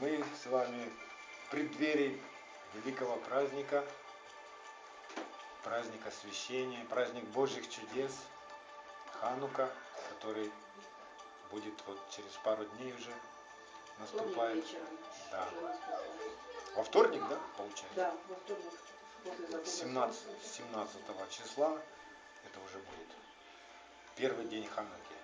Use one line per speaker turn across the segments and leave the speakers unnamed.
Мы с вами в преддверии великого праздника, праздника освящения, праздник Божьих чудес, Ханука, который будет вот через пару дней уже наступает. Да. Во вторник, да, получается?
Да, во вторник. после закона
17, 17 числа это уже будет первый день Хануки.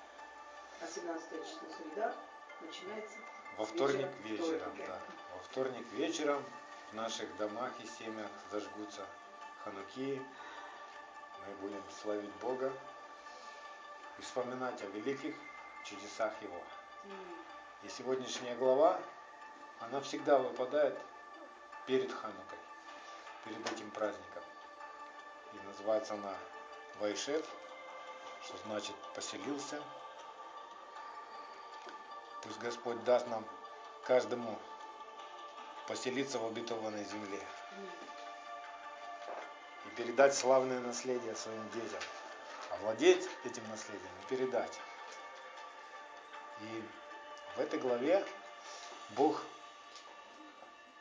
А 17 число среда начинается
Во вторник
Вечером.
да. Во вторник вечером в наших домах и семьях зажгутся хануки. Мы будем славить Бога и вспоминать о великих чудесах Его. И сегодняшняя глава, она всегда выпадает перед Ханукой, перед этим праздником. И называется она Вайшев, что значит поселился. Пусть Господь даст нам каждому поселиться в обетованной земле и передать славное наследие своим детям. Овладеть этим наследием и передать. И в этой главе Бог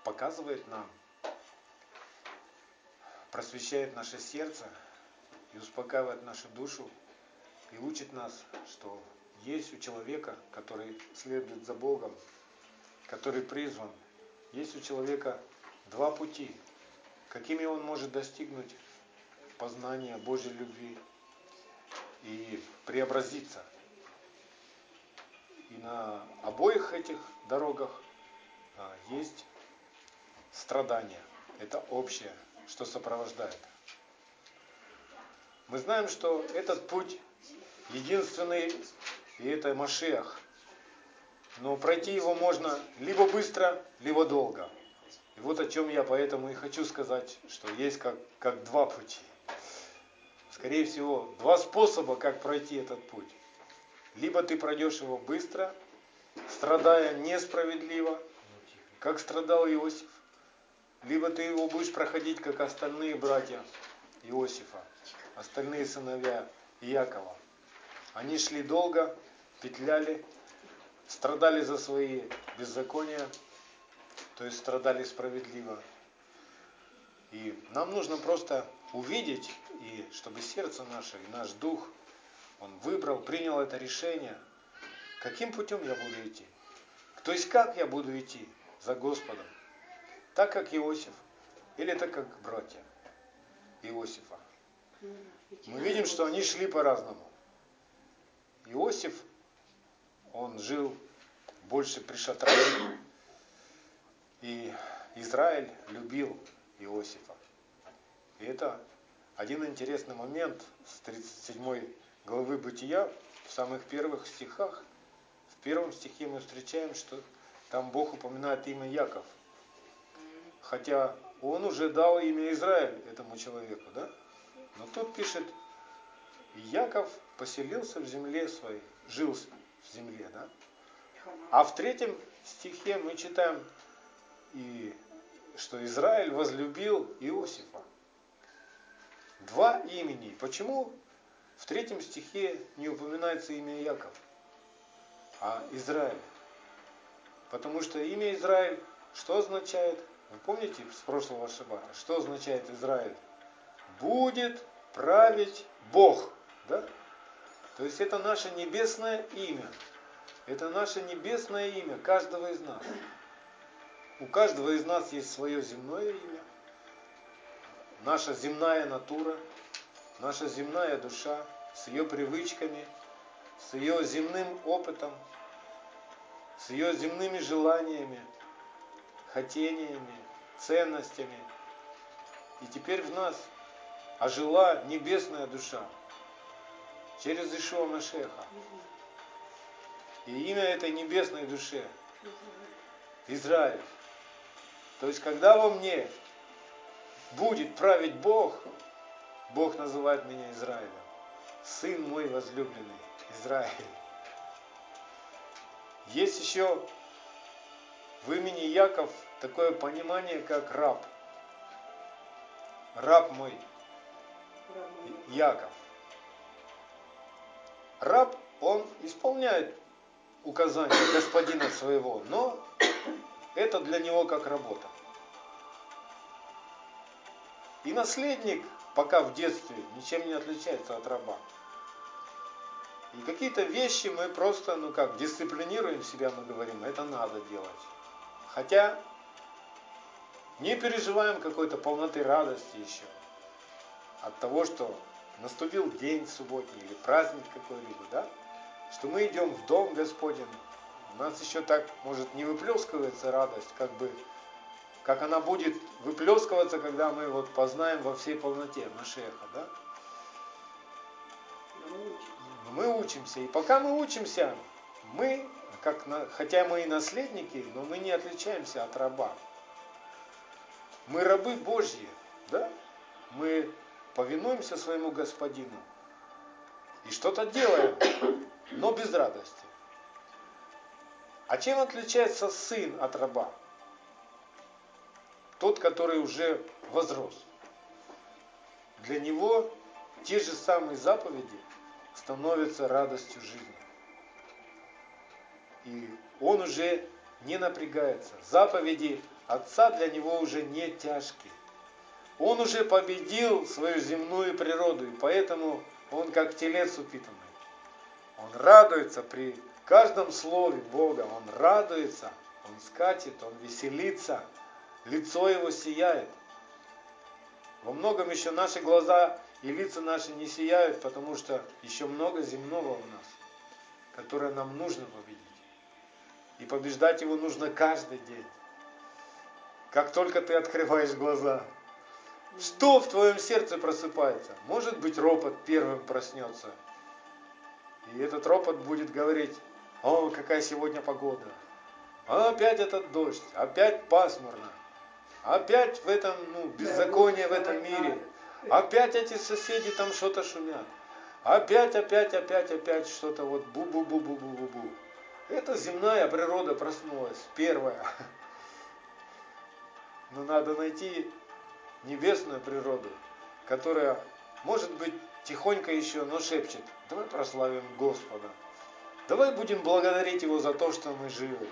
показывает нам, просвещает наше сердце и успокаивает нашу душу и учит нас, что есть у человека, который следует за Богом, который призван, есть у человека два пути, какими он может достигнуть познания Божьей любви и преобразиться. И на обоих этих дорогах а, есть страдания. Это общее, что сопровождает. Мы знаем, что этот путь единственный, и это Машех. Но пройти его можно либо быстро, либо долго. И вот о чем я поэтому и хочу сказать, что есть как, как два пути. Скорее всего, два способа, как пройти этот путь. Либо ты пройдешь его быстро, страдая несправедливо, как страдал Иосиф, либо ты его будешь проходить, как остальные братья Иосифа, остальные сыновья Иакова. Они шли долго, петляли, страдали за свои беззакония, то есть страдали справедливо. И нам нужно просто увидеть, и чтобы сердце наше, и наш дух, он выбрал, принял это решение, каким путем я буду идти. То есть как я буду идти за Господом. Так как Иосиф, или так как братья Иосифа. Мы видим, что они шли по-разному. Иосиф, он жил больше при шатре, и Израиль любил Иосифа. И это один интересный момент с 37 главы Бытия, в самых первых стихах. В первом стихе мы встречаем, что там Бог упоминает имя Яков. Хотя он уже дал имя Израиль этому человеку, да? Но тут пишет, «И Яков поселился в земле своей, жил в земле, да? А в третьем стихе мы читаем, и, что Израиль возлюбил Иосифа. Два имени. Почему в третьем стихе не упоминается имя Яков, а Израиль? Потому что имя Израиль что означает? Вы помните с прошлого шаббата? Что означает Израиль? Будет править Бог. Да? То есть это наше небесное имя. Это наше небесное имя каждого из нас. У каждого из нас есть свое земное имя, наша земная натура, наша земная душа с ее привычками, с ее земным опытом, с ее земными желаниями, хотениями, ценностями. И теперь в нас ожила небесная душа через Ишуа Машеха. И имя этой небесной душе Израиль. То есть, когда во мне будет править Бог, Бог называет меня Израилем. Сын мой возлюбленный, Израиль. Есть еще в имени Яков такое понимание, как раб. Раб мой, Яков. Раб, он исполняет указания господина своего, но это для него как работа. И наследник, пока в детстве, ничем не отличается от раба. И какие-то вещи мы просто, ну как, дисциплинируем себя, мы говорим, это надо делать. Хотя не переживаем какой-то полноты радости еще от того, что наступил день субботний или праздник какой-либо, да? Что мы идем в дом Господень. У нас еще так, может, не выплескивается радость, как бы, как она будет выплескиваться, когда мы вот познаем во всей полноте Машеха, да? Мы учимся. И пока мы учимся, мы, как, хотя мы и наследники, но мы не отличаемся от раба. Мы рабы Божьи, да? Мы повинуемся своему Господину и что-то делаем, но без радости. А чем отличается сын от раба? Тот, который уже возрос. Для него те же самые заповеди становятся радостью жизни. И он уже не напрягается. Заповеди отца для него уже не тяжкие. Он уже победил свою земную природу, и поэтому он как телец упитанный. Он радуется при каждом слове Бога, он радуется, он скачет, он веселится, лицо его сияет. Во многом еще наши глаза и лица наши не сияют, потому что еще много земного у нас, которое нам нужно победить. И побеждать его нужно каждый день. Как только ты открываешь глаза, что в твоем сердце просыпается? Может быть, ропот первым проснется. И этот ропот будет говорить, о, какая сегодня погода. Опять этот дождь, опять пасмурно. Опять в этом, ну, беззаконие в этом мире. Опять эти соседи там что-то шумят. Опять, опять, опять, опять что-то вот бу-бу-бу-бу-бу-бу-бу. Это земная природа проснулась, первая. Но надо найти небесную природу, которая, может быть, тихонько еще, но шепчет, давай прославим Господа. Давай будем благодарить Его за то, что мы живы.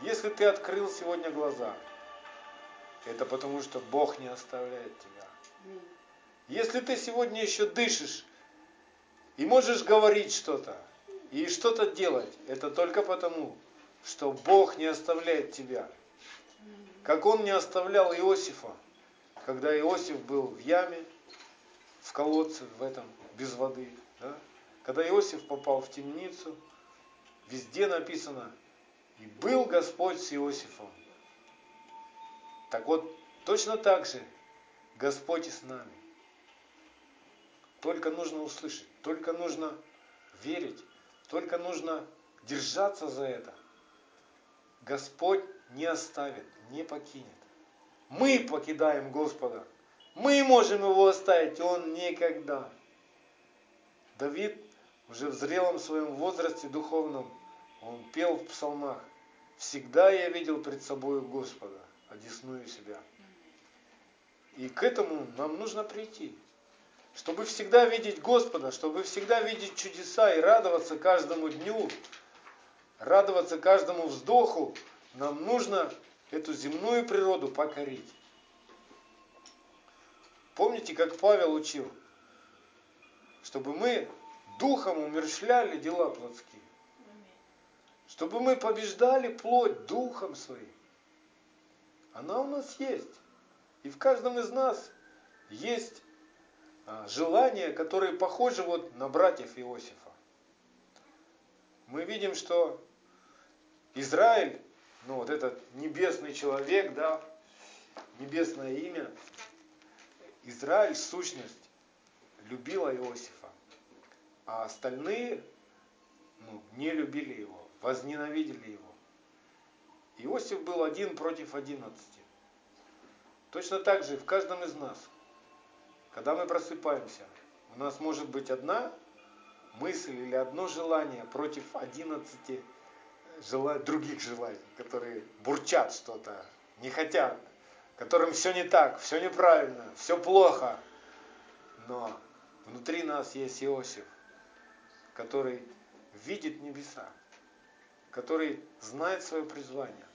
Если ты открыл сегодня глаза, это потому, что Бог не оставляет тебя. Если ты сегодня еще дышишь и можешь говорить что-то, и что-то делать, это только потому, что Бог не оставляет тебя. Как Он не оставлял Иосифа, когда Иосиф был в яме, в колодце, в этом, без воды. Да? Когда Иосиф попал в темницу, везде написано, и был Господь с Иосифом. Так вот, точно так же Господь и с нами. Только нужно услышать, только нужно верить, только нужно держаться за это. Господь не оставит, не покинет. Мы покидаем Господа. Мы можем его оставить, он никогда. Давид уже в зрелом своем возрасте духовном, он пел в псалмах. Всегда я видел пред собой Господа, одесную себя. И к этому нам нужно прийти. Чтобы всегда видеть Господа, чтобы всегда видеть чудеса и радоваться каждому дню, радоваться каждому вздоху, нам нужно эту земную природу покорить. Помните, как Павел учил? Чтобы мы духом умерщвляли дела плотские. Чтобы мы побеждали плоть духом своим. Она у нас есть. И в каждом из нас есть а, желания, которые похожи вот на братьев Иосифа. Мы видим, что Израиль ну вот этот небесный человек, да, небесное имя, Израиль, сущность, любила Иосифа, а остальные ну, не любили его, возненавидели его. Иосиф был один против одиннадцати. Точно так же в каждом из нас, когда мы просыпаемся, у нас может быть одна мысль или одно желание против одиннадцати желают, других желаний, которые бурчат что-то, не хотят, которым все не так, все неправильно, все плохо. Но внутри нас есть Иосиф, который видит небеса, который знает свое призвание,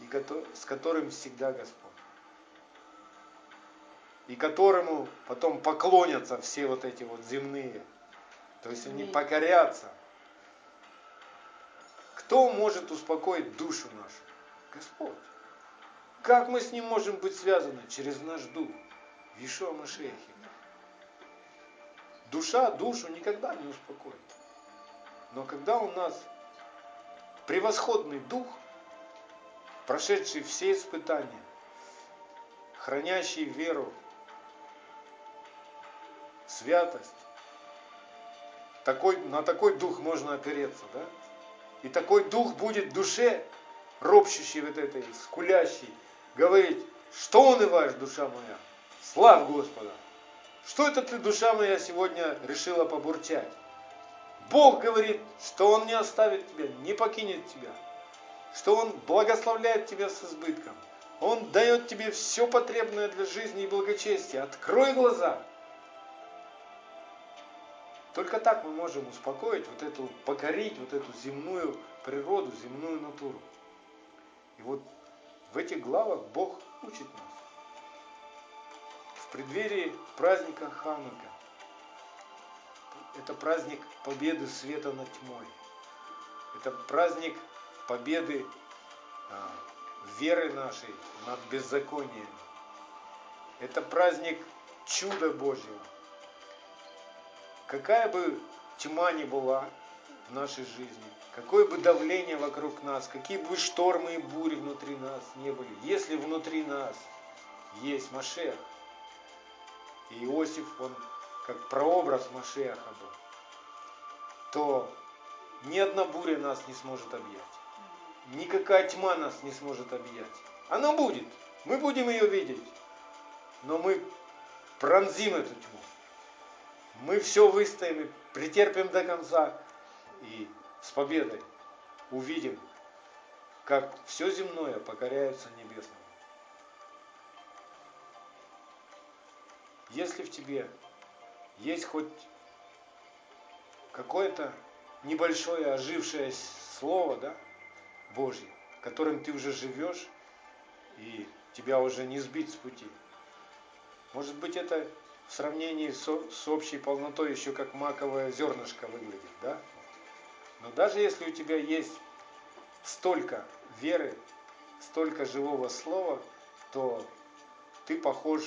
и с которым всегда Господь. И которому потом поклонятся все вот эти вот земные. То есть они покорятся. Кто может успокоить душу нашу? Господь. Как мы с ним можем быть связаны? Через наш дух. В Ишуа. Душа душу никогда не успокоит. Но когда у нас превосходный дух, прошедший все испытания, хранящий веру, святость, такой, на такой дух можно опереться, да? И такой дух будет в душе, ропщущий вот этой, скулящий, говорить, что унываешь, душа моя? Слав Господа! Что это ты, душа моя, сегодня решила побурчать? Бог говорит, что Он не оставит тебя, не покинет тебя, что Он благословляет тебя с избытком. Он дает тебе все потребное для жизни и благочестия. Открой глаза. Только так мы можем успокоить вот эту, покорить вот эту земную природу, земную натуру. И вот в этих главах Бог учит нас. В преддверии праздника Ханука. Это праздник победы света над тьмой. Это праздник победы а, веры нашей над беззаконием. Это праздник чуда Божьего. Какая бы тьма ни была в нашей жизни, какое бы давление вокруг нас, какие бы штормы и бури внутри нас не были, если внутри нас есть Машех, и Иосиф, он как прообраз Машеха был, то ни одна буря нас не сможет объять. Никакая тьма нас не сможет объять. Она будет. Мы будем ее видеть. Но мы пронзим эту тьму мы все выстоим и претерпим до конца. И с победой увидим, как все земное покоряется небесному. Если в тебе есть хоть какое-то небольшое ожившее слово, да, Божье, которым ты уже живешь, и тебя уже не сбить с пути. Может быть, это в сравнении с, с общей полнотой еще как маковое зернышко выглядит, да? Но даже если у тебя есть столько веры, столько живого слова, то ты похож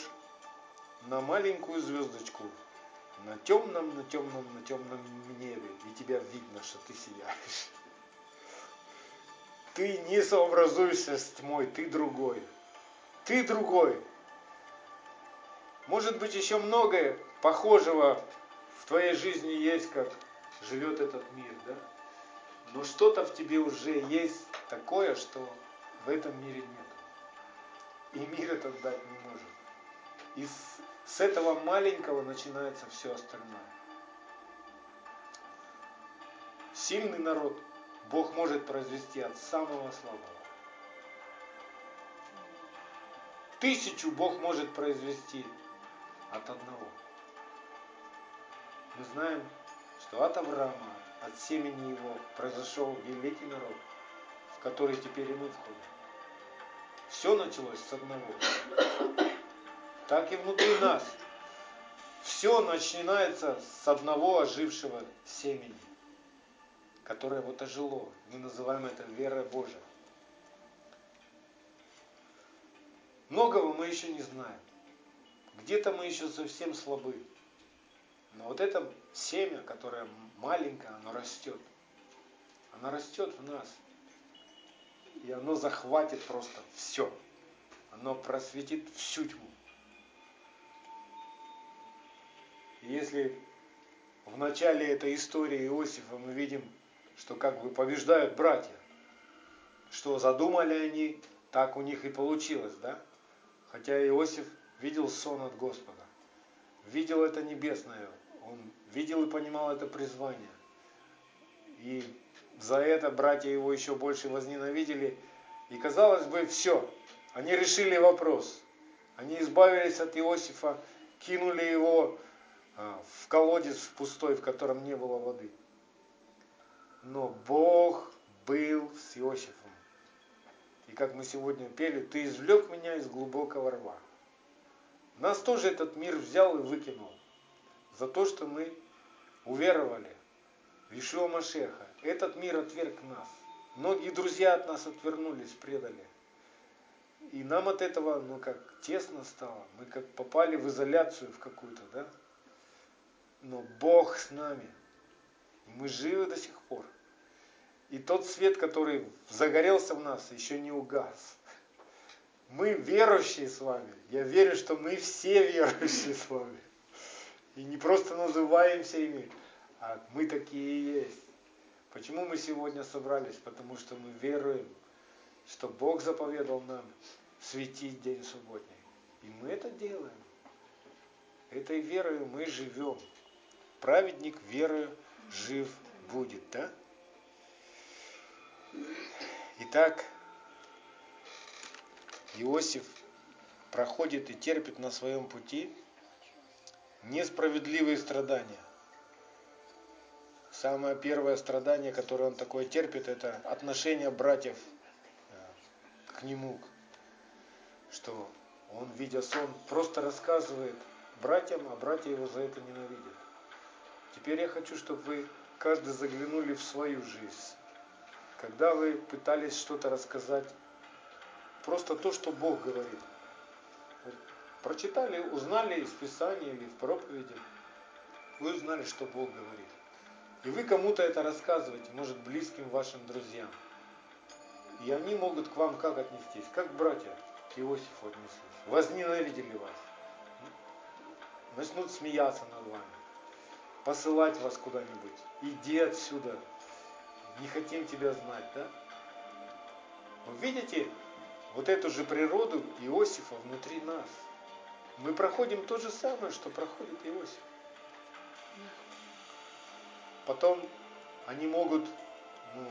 на маленькую звездочку на темном, на темном, на темном небе, и тебя видно, что ты сияешь. Ты не сообразуешься с тьмой, ты другой. Ты другой. Может быть, еще многое похожего в твоей жизни есть, как живет этот мир, да? Но что-то в тебе уже есть такое, что в этом мире нет. И мир этот дать не может. И с, с этого маленького начинается все остальное. Сильный народ Бог может произвести от самого слабого. Тысячу Бог может произвести от одного. Мы знаем, что от Авраама, от семени его произошел великий народ, в который теперь и мы входим. Все началось с одного. Так и внутри нас. Все начинается с одного ожившего семени, которое вот ожило. Мы называем это вера Божия. Многого мы еще не знаем. Где-то мы еще совсем слабы. Но вот это семя, которое маленькое, оно растет. Оно растет в нас. И оно захватит просто все. Оно просветит всю тьму. И если в начале этой истории Иосифа мы видим, что как бы побеждают братья, что задумали они, так у них и получилось, да? Хотя Иосиф видел сон от Господа, видел это небесное, он видел и понимал это призвание. И за это братья его еще больше возненавидели. И казалось бы, все, они решили вопрос. Они избавились от Иосифа, кинули его а, в колодец в пустой, в котором не было воды. Но Бог был с Иосифом. И как мы сегодня пели, ты извлек меня из глубокого рва. Нас тоже этот мир взял и выкинул за то, что мы уверовали в Ишуа Машеха. Этот мир отверг нас. Многие друзья от нас отвернулись, предали. И нам от этого, ну как, тесно стало. Мы как попали в изоляцию в какую-то, да? Но Бог с нами. И мы живы до сих пор. И тот свет, который загорелся в нас, еще не угас. Мы верующие с вами. Я верю, что мы все верующие с вами. И не просто называемся ими, а мы такие и есть. Почему мы сегодня собрались? Потому что мы веруем, что Бог заповедал нам светить день субботний. И мы это делаем. Этой верою мы живем. Праведник верою жив будет, да? Итак, Иосиф проходит и терпит на своем пути несправедливые страдания. Самое первое страдание, которое он такое терпит, это отношение братьев э, к нему, что он, видя сон, просто рассказывает братьям, а братья его за это ненавидят. Теперь я хочу, чтобы вы каждый заглянули в свою жизнь. Когда вы пытались что-то рассказать, просто то, что Бог говорит. Прочитали, узнали из Писания или в проповеди, вы узнали, что Бог говорит. И вы кому-то это рассказываете, может, близким вашим друзьям. И они могут к вам как отнестись? Как братья к Иосифу отнеслись? Возненавидели вас. Начнут смеяться над вами. Посылать вас куда-нибудь. Иди отсюда. Не хотим тебя знать, да? Вы видите вот эту же природу Иосифа внутри нас. Мы проходим то же самое, что проходит Иосиф. Потом они могут, ну,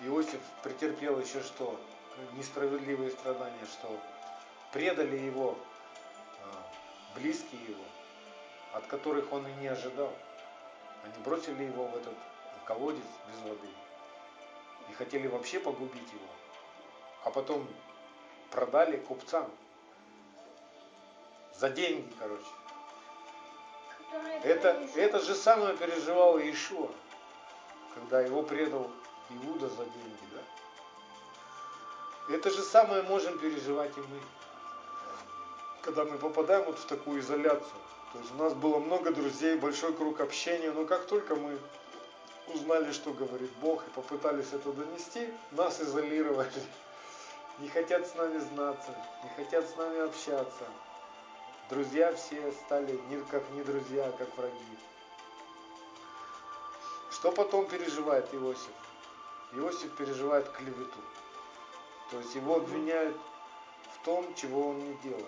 Иосиф претерпел еще что? Несправедливые страдания, что предали его а, близкие его, от которых он и не ожидал. Они бросили его в этот колодец без воды и хотели вообще погубить его, а потом продали купцам за деньги, короче. Это, это же самое переживал Иешуа, когда его предал Иуда за деньги, да? Это же самое можем переживать и мы, когда мы попадаем вот в такую изоляцию. То есть у нас было много друзей, большой круг общения, но как только мы узнали, что говорит Бог, и попытались это донести, нас изолировали. Не хотят с нами знаться, не хотят с нами общаться. Друзья все стали не как не друзья, а как враги. Что потом переживает Иосиф? Иосиф переживает клевету. То есть его обвиняют в том, чего он не делал.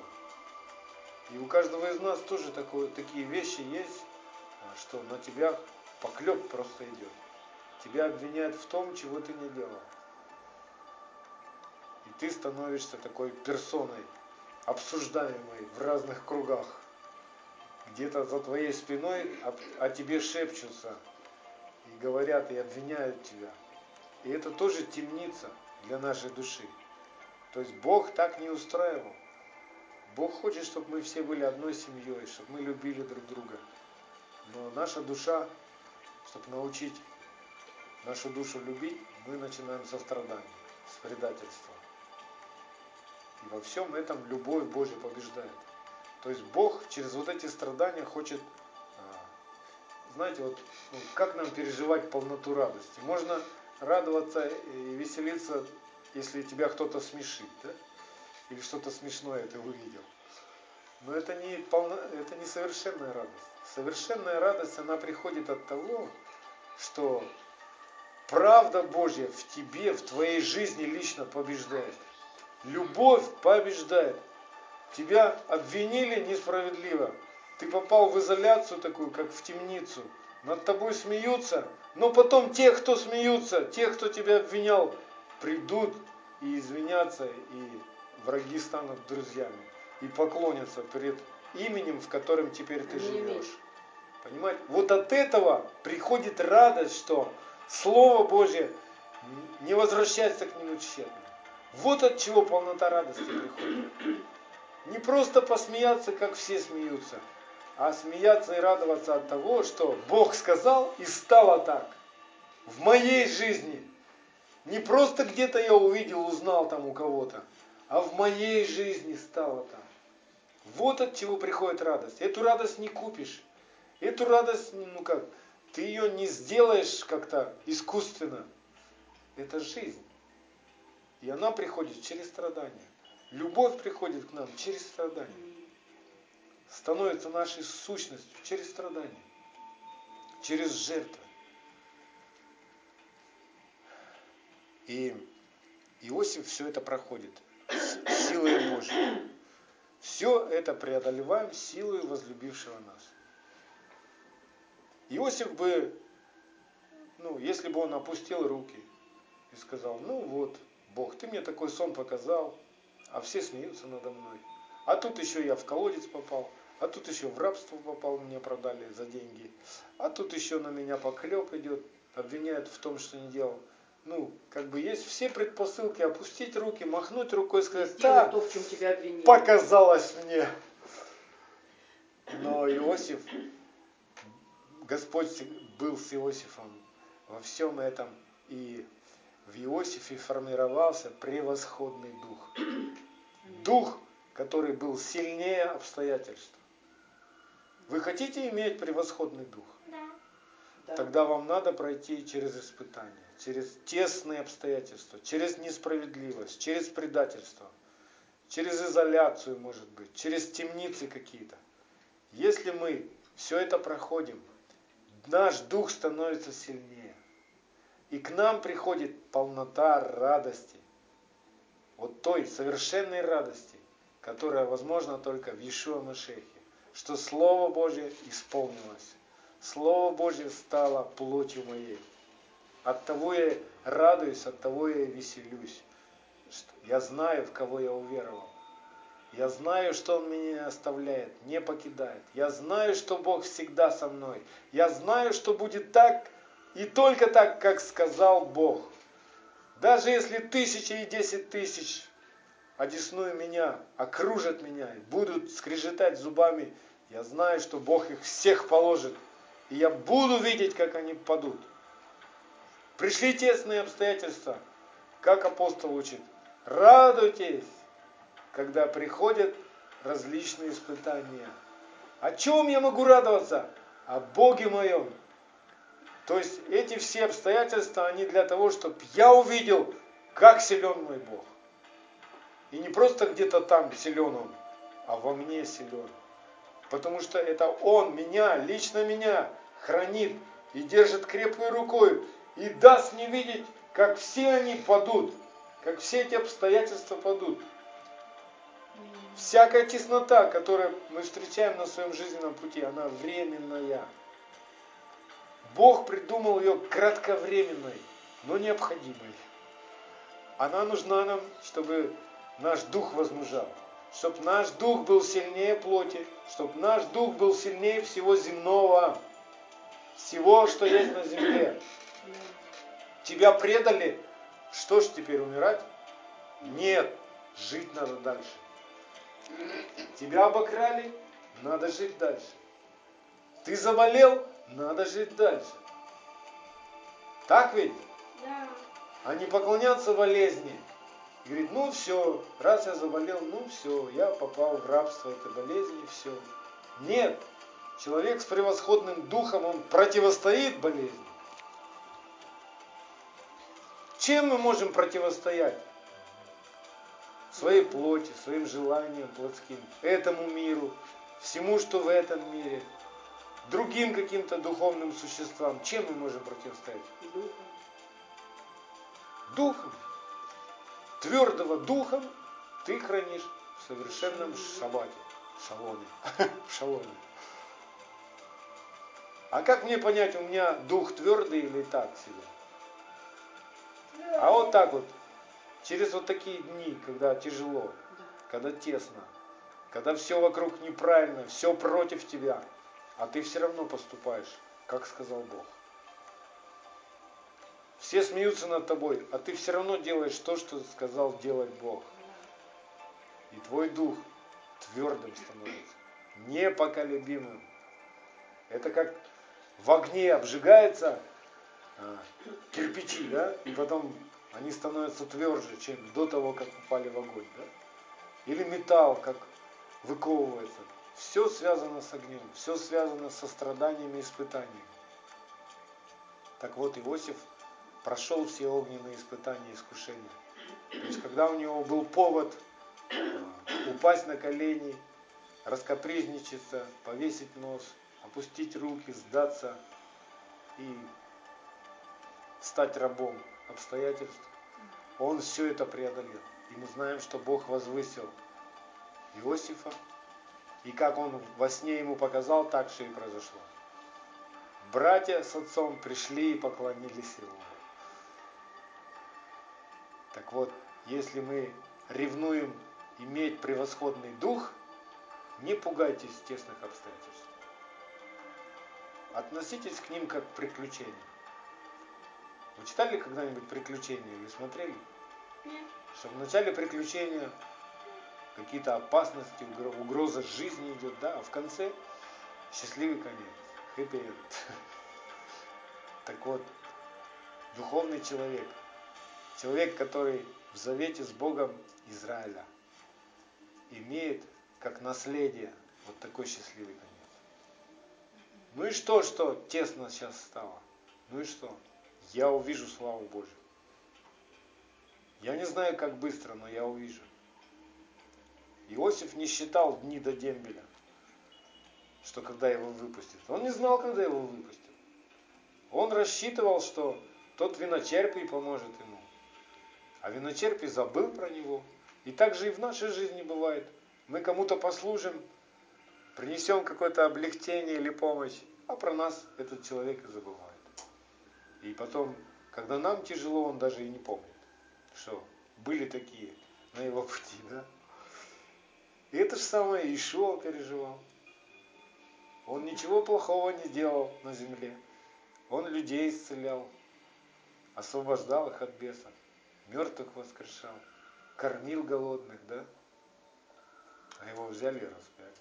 И у каждого из нас тоже такое, такие вещи есть, что на тебя поклеп просто идет. Тебя обвиняют в том, чего ты не делал. Ты становишься такой персоной, обсуждаемой в разных кругах. Где-то за твоей спиной о, о тебе шепчутся и говорят, и обвиняют тебя. И это тоже темница для нашей души. То есть Бог так не устраивал. Бог хочет, чтобы мы все были одной семьей, чтобы мы любили друг друга. Но наша душа, чтобы научить нашу душу любить, мы начинаем со страданий, с предательства. Во всем этом любовь Божья побеждает. То есть Бог через вот эти страдания хочет, а, знаете, вот ну, как нам переживать полноту радости. Можно радоваться и веселиться, если тебя кто-то смешит, да? или что-то смешное ты увидел. Но это не, полно, это не совершенная радость. Совершенная радость, она приходит от того, что правда Божья в тебе, в твоей жизни лично побеждает. Любовь побеждает. Тебя обвинили несправедливо. Ты попал в изоляцию такую, как в темницу. Над тобой смеются. Но потом те, кто смеются, те, кто тебя обвинял, придут и извинятся, и враги станут друзьями. И поклонятся перед именем, в котором теперь ты живешь. Понимаете? Вот от этого приходит радость, что Слово Божье не возвращаться к нему тщетно. Вот от чего полнота радости приходит. Не просто посмеяться, как все смеются, а смеяться и радоваться от того, что Бог сказал и стало так. В моей жизни. Не просто где-то я увидел, узнал там у кого-то, а в моей жизни стало так. Вот от чего приходит радость. Эту радость не купишь. Эту радость, ну как, ты ее не сделаешь как-то искусственно. Это жизнь. И она приходит через страдания. Любовь приходит к нам через страдания. Становится нашей сущностью через страдания. Через жертвы. И Иосиф все это проходит силой Божьей. Все это преодолеваем силой возлюбившего нас. Иосиф бы, ну, если бы он опустил руки и сказал, ну вот, Бог, ты мне такой сон показал, а все смеются надо мной. А тут еще я в колодец попал, а тут еще в рабство попал, меня продали за деньги. А тут еще на меня поклеп идет, обвиняют в том, что не делал. Ну, как бы есть все предпосылки опустить руки, махнуть рукой, сказать,
да, то, в чем тебя обвинили.
показалось мне. Но Иосиф Господь был с Иосифом во всем этом, и в Иосифе формировался превосходный дух. Дух, который был сильнее обстоятельств. Вы хотите иметь превосходный дух?
Да.
Тогда вам надо пройти через испытания, через тесные обстоятельства, через несправедливость, через предательство, через изоляцию, может быть, через темницы какие-то. Если мы все это проходим, наш дух становится сильнее. И к нам приходит полнота радости. Вот той совершенной радости, которая возможна только в Иешуа Машехе. Что Слово Божье исполнилось. Слово Божье стало плотью моей. От того я радуюсь, от того я веселюсь. Я знаю, в кого я уверовал. Я знаю, что Он меня не оставляет, не покидает. Я знаю, что Бог всегда со мной. Я знаю, что будет так и только так, как сказал Бог. Даже если тысячи и десять тысяч одесную меня, окружат меня и будут скрежетать зубами, я знаю, что Бог их всех положит. И я буду видеть, как они падут. Пришли тесные обстоятельства, как апостол учит. Радуйтесь, когда приходят различные испытания. О чем я могу радоваться? О Боге моем. То есть эти все обстоятельства, они для того, чтобы я увидел, как силен мой Бог. И не просто где-то там силен Он, а во мне силен. Потому что это Он меня, лично меня хранит и держит крепкой рукой и даст мне видеть, как все они падут, как все эти обстоятельства падут. Всякая теснота, которую мы встречаем на своем жизненном пути, она временная. Бог придумал ее кратковременной, но необходимой. Она нужна нам, чтобы наш дух возмужал, чтобы наш дух был сильнее плоти, чтобы наш дух был сильнее всего земного, всего, что есть на земле. Тебя предали, что ж теперь умирать? Нет, жить надо дальше. Тебя обокрали, надо жить дальше. Ты заболел, надо жить дальше. Так ведь?
Да.
А не поклоняться болезни. Говорит, ну все, раз я заболел, ну все, я попал в рабство этой болезни, все. Нет, человек с превосходным духом, он противостоит болезни. Чем мы можем противостоять? своей плоти, своим желаниям плотским, этому миру, всему, что в этом мире, другим каким-то духовным существам. Чем мы можем противостоять?
Духом.
Духом. Твердого духом ты хранишь в совершенном шабате, шаломе, в шаломе. А как мне понять, у меня дух твердый или так себе? А вот так вот, Через вот такие дни, когда тяжело,
Да.
когда тесно, когда все вокруг неправильно, все против тебя, а ты все равно поступаешь, как сказал Бог. Все смеются над тобой, а ты все равно делаешь то, что сказал делать Бог. И твой дух твердым становится, непоколебимым. Это как в огне обжигается а, кирпичи, да, и потом они становятся тверже, чем до того, как упали в огонь, да. Или металл, как выковывается. Все связано с огнем, все связано со страданиями и испытаниями. Так вот, Иосиф прошел все огненные испытания и искушения. То есть, когда у него был повод а, упасть на колени, раскопризничаться, повесить нос, опустить руки, сдаться и стать рабом обстоятельств, он все это преодолел. И мы знаем, что Бог возвысил Иосифа, и как он во сне ему показал, так все и произошло. Братья с отцом пришли и поклонились ему. Так вот, если мы ревнуем иметь превосходный дух, не пугайтесь тесных обстоятельств. Относитесь к ним как к приключениям. Вы читали когда-нибудь приключения или смотрели?
Нет.
Что в начале приключения какие-то опасности, угроза жизни идет, да, а в конце счастливый конец, хэппи энд. Так вот, духовный человек, человек, который в завете с Богом Израиля, имеет как наследие вот такой счастливый конец. Ну и что, что тесно сейчас стало? Ну и что? Я увижу славу Божью. Я не знаю, как быстро, но я увижу. Иосиф не считал дни до дембеля, что когда его выпустят. Он не знал, когда его выпустят. Он рассчитывал, что тот виночерпий поможет ему. А виночерпий забыл про него. И так же и в нашей жизни бывает. Мы кому-то послужим, принесем какое-то облегчение или помощь, а про нас этот человек и забывает. И потом, когда нам тяжело, он даже и не помнит, что были такие на его пути, да? И это же самое Ишуа переживал. Он ничего плохого не делал на земле. Он людей исцелял, освобождал их от бесов, мертвых воскрешал, кормил голодных, да? А его взяли и распяли.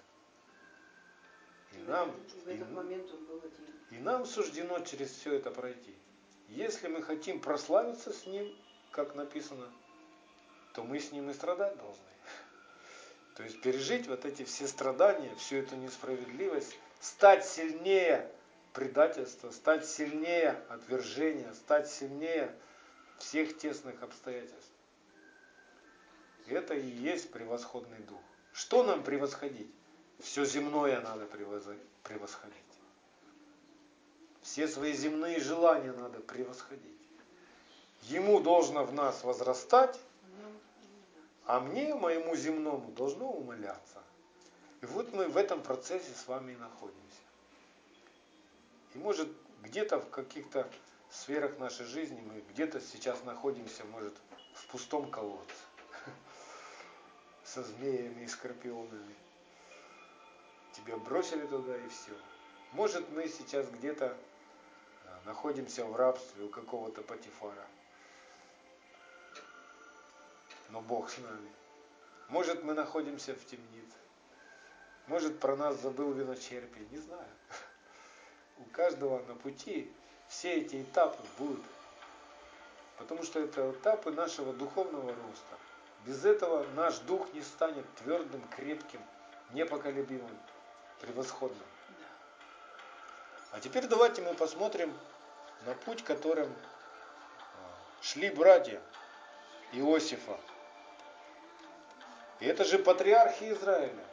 И нам,
один.
И нам суждено через все это пройти. Если мы хотим прославиться с Ним, как написано, то мы с Ним и страдать должны. То есть пережить вот эти все страдания, всю эту несправедливость, стать сильнее предательства, стать сильнее отвержения, стать сильнее всех тесных обстоятельств. Это и есть превосходный дух. Что нам превосходить? Все земное надо превосходить. Все свои земные желания надо превосходить. Ему должно в нас возрастать, а мне, моему земному, должно умоляться. И вот мы в этом процессе с вами и находимся. И может где-то в каких-то сферах нашей жизни мы где-то сейчас находимся, может, в пустом колодце со змеями и скорпионами. Тебя бросили туда и все. Может, мы сейчас где-то а, находимся в рабстве у какого-то патифара но Бог с нами. Может, мы находимся в темнице. Может, про нас забыл виночерпий, не знаю. У каждого на пути все эти этапы будут. Потому что это этапы нашего духовного роста. Без этого наш дух не станет твердым, крепким, непоколебимым, превосходным. А теперь давайте мы посмотрим на путь, которым а, шли братья Иосифа. И это же патриархи Израиля.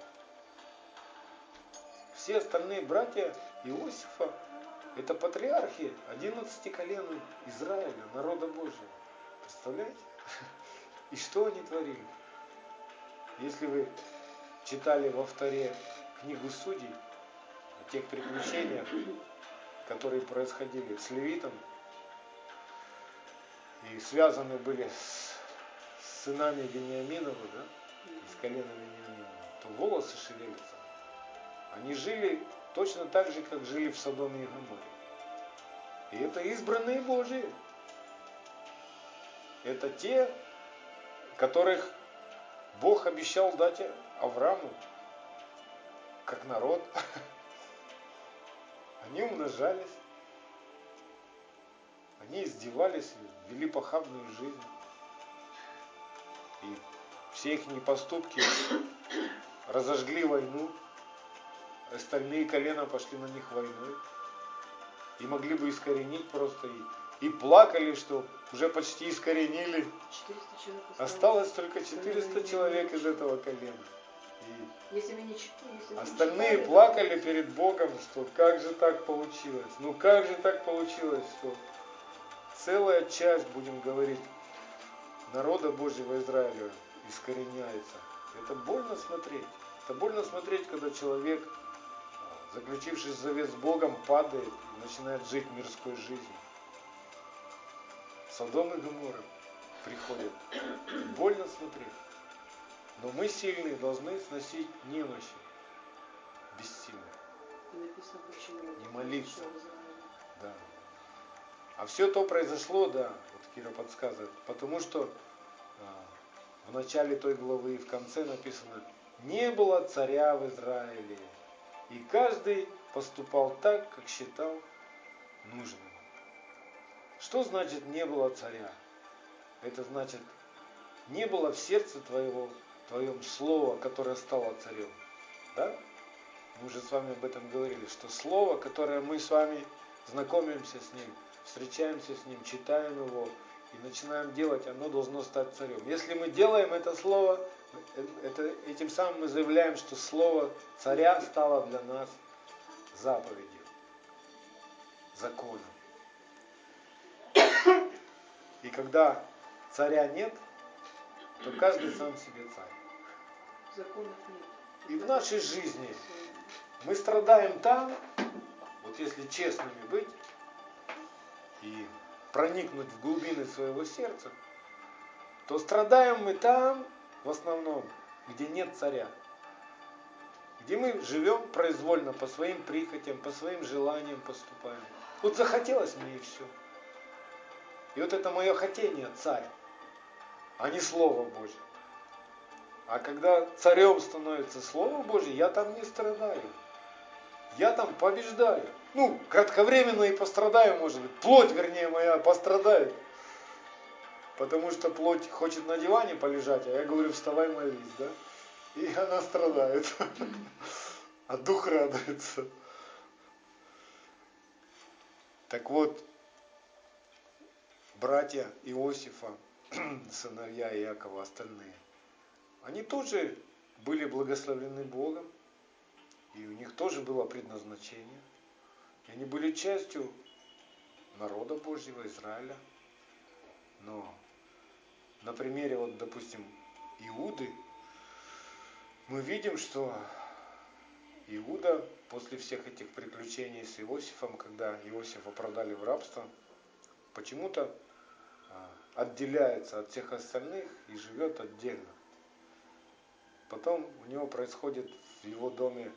Все остальные братья Иосифа – это патриархи 11 колен Израиля, народа Божьего. Представляете? И что они творили? Если вы читали во вторе книгу судей о тех приключениях, которые происходили с левитом и связаны были с сынами Вениаминова, да, из колена Вениамина, то волосы шевелятся. Они жили точно так же, как жили в Содоме и Гоморе. И это избранные Божьи. это те, которых Бог обещал дать Аврааму, как народ. Они умножались, они издевались, вели похабную жизнь. И все их поступки разожгли войну, остальные колена пошли на них войной. И могли бы искоренить просто. И, и плакали, что уже почти искоренили. Осталось только 400 человек из этого колена. И если не, если остальные читали, плакали перед Богом, что как же так получилось. Ну как же так получилось, что целая часть, будем говорить, народа Божьего Израиля искореняется. Это больно смотреть. Это больно смотреть, когда человек, заключившись завет с Богом, падает и начинает жить мирской жизнью. Содом и Гоморра приходят. Больно смотреть. Но мы сильные должны сносить немощи бессильных. И молиться. Да. А все то произошло, да, вот Кира подсказывает, потому что в начале той главы и в конце написано, не было царя в Израиле, и каждый поступал так, как считал нужным. Что значит не было царя? Это значит, не было в сердце твоего твоем слово, которое стало царем. Да? Мы уже с вами об этом говорили, что слово, которое мы с вами знакомимся с ним, встречаемся с ним, читаем его и начинаем делать, оно должно стать царем. Если мы делаем это слово, это, этим самым мы заявляем, что слово царя стало для нас заповедью, законом. И когда царя нет, то каждый сам себе царь.
Законов нет.
И в нашей жизни мы страдаем там, вот если честными быть и проникнуть в глубины своего сердца, то страдаем мы там в основном, где нет царя. Где мы живем произвольно, по своим прихотям, по своим желаниям поступаем. Вот захотелось мне и все. И вот это мое хотение, царь, а не Слово Божье. А когда царем становится Слово Божье, я там не страдаю. Я там побеждаю. Ну, кратковременно и пострадаю, может быть. Плоть, вернее, моя пострадает. Потому что плоть хочет на диване полежать, а я говорю, вставай, молись, да? И она страдает. А дух радуется. Так вот, братья Иосифа, сыновья Иакова, остальные, они тоже были благословлены Богом, и у них тоже было предназначение. И они были частью народа Божьего, Израиля. Но на примере, вот, допустим, Иуды, мы видим, что Иуда после всех этих приключений с Иосифом, когда Иосифа продали в рабство, почему-то а, отделяется от всех остальных и живет отдельно. Потом у него происходит в его доме,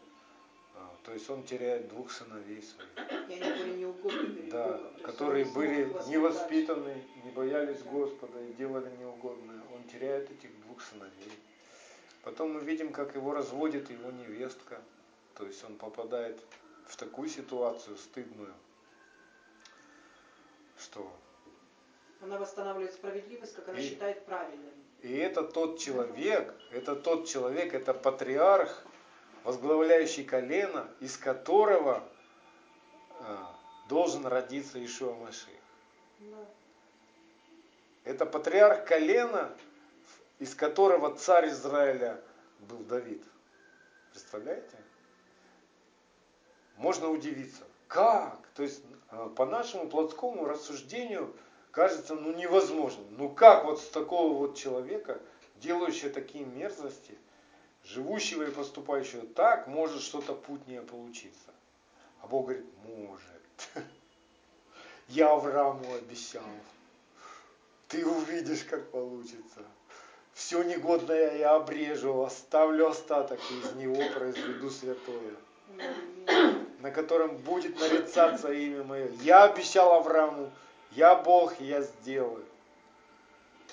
то есть он теряет двух сыновей своих. Да, которые были невоспитаны, не боялись да. Господа и делали неугодное. Он теряет этих двух сыновей. Потом мы видим, как его разводит его невестка. То есть он попадает в такую ситуацию стыдную, что...
Она восстанавливает справедливость, как она и... считает правильным.
И это тот человек, это тот человек, это патриарх, возглавляющий колено, из которого а, должен родиться Ишуа Маших. Это патриарх колена, из которого царь Израиля был Давид. Представляете? Можно удивиться. Как? То есть а, по нашему плотскому рассуждению кажется, ну невозможно. Ну как вот с такого вот человека, делающего такие мерзости, живущего и поступающего так, может что-то путнее получиться? А Бог говорит, может. Я Аврааму обещал. Ты увидишь, как получится. Все негодное я обрежу, оставлю остаток, и из него произведу святое, на котором будет нарицаться имя мое. Я обещал Аврааму, я Бог, я сделаю.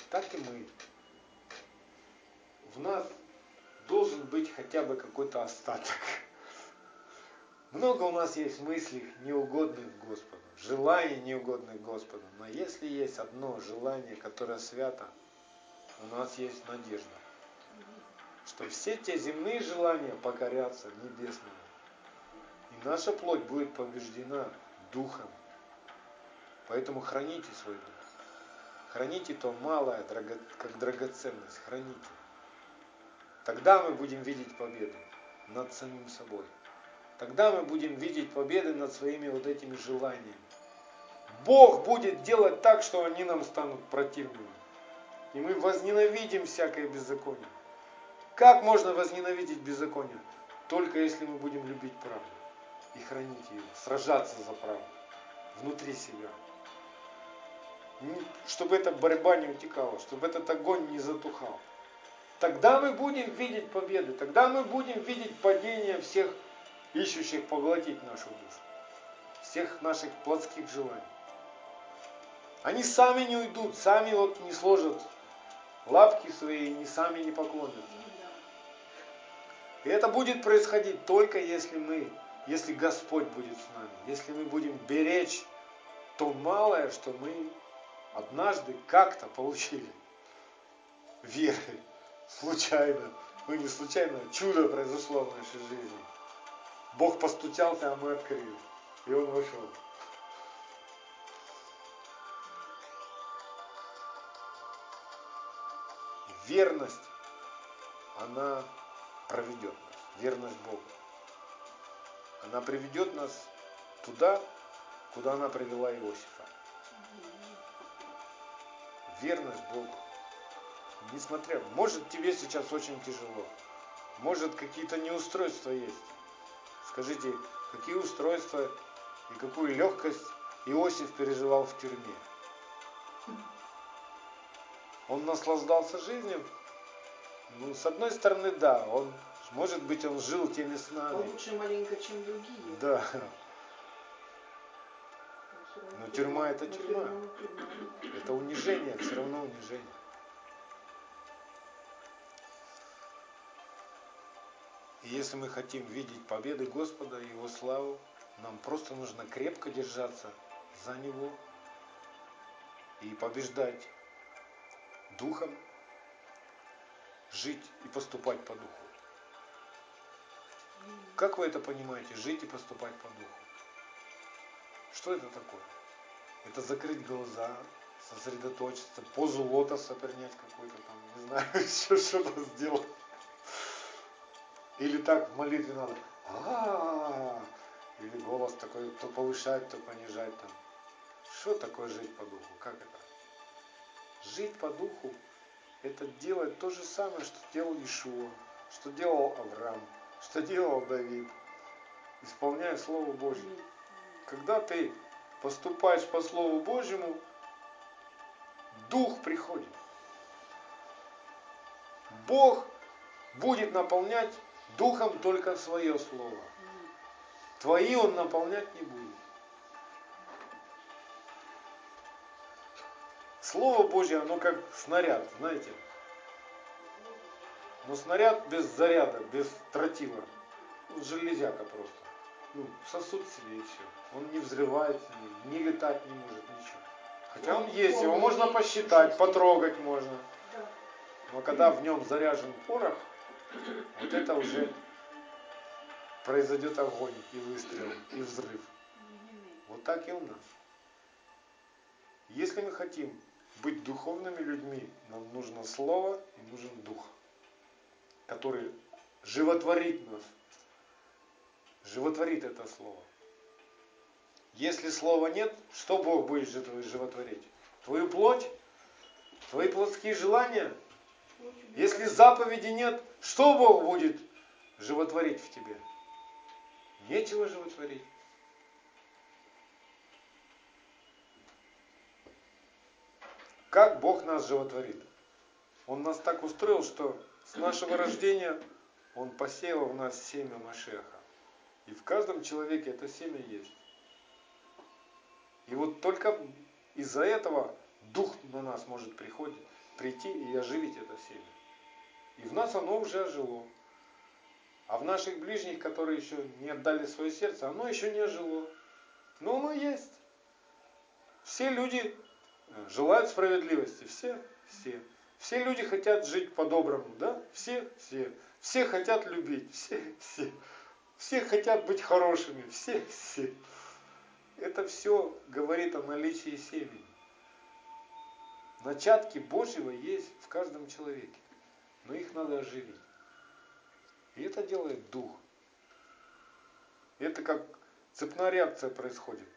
так и мы. В нас должен быть хотя бы какой-то остаток. Много у нас есть мыслей неугодных Господу, желаний неугодных Господу. Но если есть одно желание, которое свято, у нас есть надежда, что все те земные желания покорятся небесному. И наша плоть будет побеждена Духом. Поэтому храните свой Дух. Храните то малое, как драгоценность. Храните. Тогда мы будем видеть победу над самим собой. Тогда мы будем видеть победы над своими вот этими желаниями. Бог будет делать так, что они нам станут противными. И мы возненавидим всякое беззаконие. Как можно возненавидеть беззаконие? Только если мы будем любить правду и хранить ее, сражаться за правду внутри себя. Чтобы эта борьба не утекала, чтобы этот огонь не затухал. Тогда мы будем видеть победы, тогда мы будем видеть падение всех ищущих поглотить нашу душу, всех наших плотских желаний. Они сами не уйдут, сами вот не сложат лапки свои, не сами не поклонятся. И это будет происходить только если мы, если Господь будет с нами, если мы будем беречь то малое, что мы однажды как-то получили веры, случайно, ну не случайно, чудо произошло в нашей жизни. Бог постучался, а мы открыли. И он вошел. Верность, она проведет нас. Верность Богу. Она приведет нас туда, куда она привела Иосифа. Верность Богу. Несмотря, может тебе сейчас очень тяжело, может какие-то неустройства есть. Скажите, какие устройства и какую легкость Иосиф переживал в тюрьме? Он наслаждался жизнью? Ну, с одной стороны, да, он, может быть, он жил теми снами.
Лучше маленько, чем другие.
Да. Но тюрьма это тюрьма. Это унижение, все равно унижение. И если мы хотим видеть победы Господа и Его славу, нам просто нужно крепко держаться за Него и побеждать Духом, жить и поступать по Духу. Как вы это понимаете, жить и поступать по Духу? Что это такое? Это закрыть глаза, сосредоточиться, позу лотоса принять какую-то там, не знаю, еще что-то сделать. Или так в молитве надо. А, Или голос такой то повышать, то понижать там. Что такое жить по духу? Как это? Жить по духу это делать то же самое, что делал Ишуа, что делал Авраам, что делал Давид, исполняя Слово Божье. Когда ты поступаешь по Слову Божьему, Дух приходит. Бог будет наполнять Духом только свое слово. Твои он наполнять не будет. Слово Божье, оно как снаряд, знаете. Но снаряд без заряда, без тротила. Ну, железяка просто. Ну, сосуд себе и все. Он не взрывается, не, не летать не может, ничего. Хотя он есть, его можно посчитать, потрогать можно. Но когда в нем заряжен порох, вот это уже произойдет огонь и выстрел, и взрыв. Вот так и у нас. Если мы хотим быть духовными людьми, нам нужно слово и нужен дух, который животворит нас, животворит это слово. Если слова нет, что Бог будет животворить? Твою плоть? Твои плотские желания? Если заповеди нет, что Бог будет животворить в тебе? Нечего животворить. Как Бог нас животворит? Он нас так устроил, что с нашего рождения Он посеял в нас семя Машеха. И в каждом человеке это семя есть. И вот только из-за этого Дух на нас может приходить, прийти и оживить это семя. И в нас оно уже ожило. А в наших ближних, которые еще не отдали свое сердце, оно еще не ожило. Но оно есть. Все люди э, желают справедливости. Все, все. Все люди хотят жить по-доброму, да? Все, все. Все хотят любить, все, все. Все хотят быть хорошими, все, все. Это все говорит о наличии семени. Начатки Божьего есть в каждом человеке, но их надо оживить. И это делает Дух. Это как цепная реакция происходит.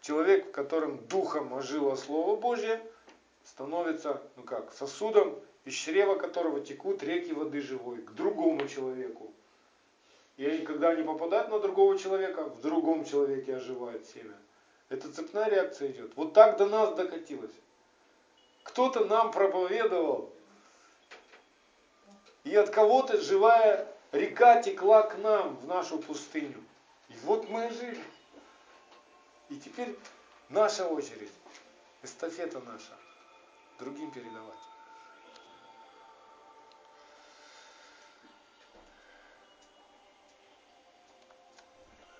Человек, в котором духом ожило Слово Божье, становится, ну как, сосудом, из чрева которого текут реки воды живой, к другому человеку. И они, когда они попадают на другого человека, в другом человеке оживает семя. Это цепная реакция идет. Вот так до нас докатилось. Кто-то нам проповедовал, и от кого-то живая река текла к нам в нашу пустыню. И вот мы жили. И теперь наша очередь, эстафета наша, другим передавать.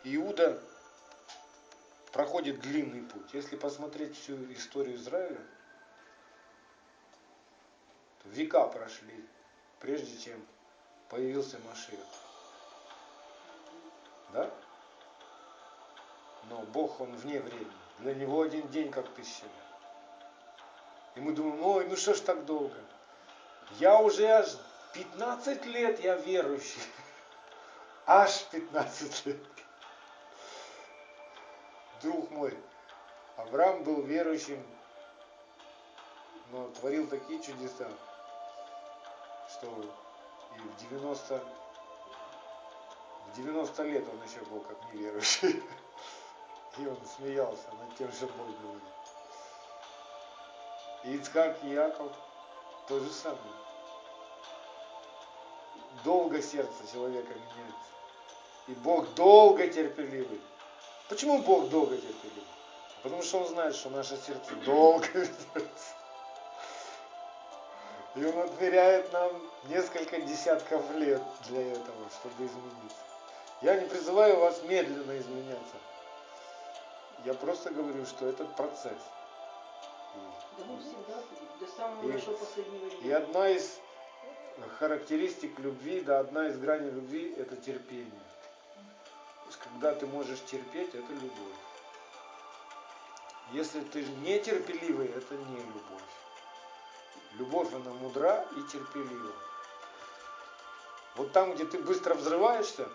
Иуда проходит длинный путь. Если посмотреть всю историю Израиля, то века прошли, прежде чем появился Машиах. Да? Но Бог, Он вне времени. Для Него один день как тысяча лет. И мы думаем, ой, ну что ж так долго? Я уже аж 15 лет я верующий. Аж 15 лет друг мой, Авраам был верующим, но творил такие чудеса, что и в 90, в 90 лет он еще был как неверующий. И он смеялся над тем, что Бог говорит. Ицхак и Яков то же самое. Долго сердце человека меняется. И Бог долго терпеливый. Почему Бог долго терпелив? Потому что Он знает, что наше сердце долго ведется. И Он отмеряет нам несколько десятков лет для этого, чтобы измениться. Я не призываю вас медленно изменяться. Я просто говорю, что это процесс.
Да он всегда будет, до самого
И-
нашего последнего
И одна из характеристик любви, да, одна из граней любви – это терпение. То есть, когда ты можешь терпеть, это любовь. Если ты не терпеливый, это не любовь. Любовь, мудра и терпелива. Вот там, где ты быстро взрываешься,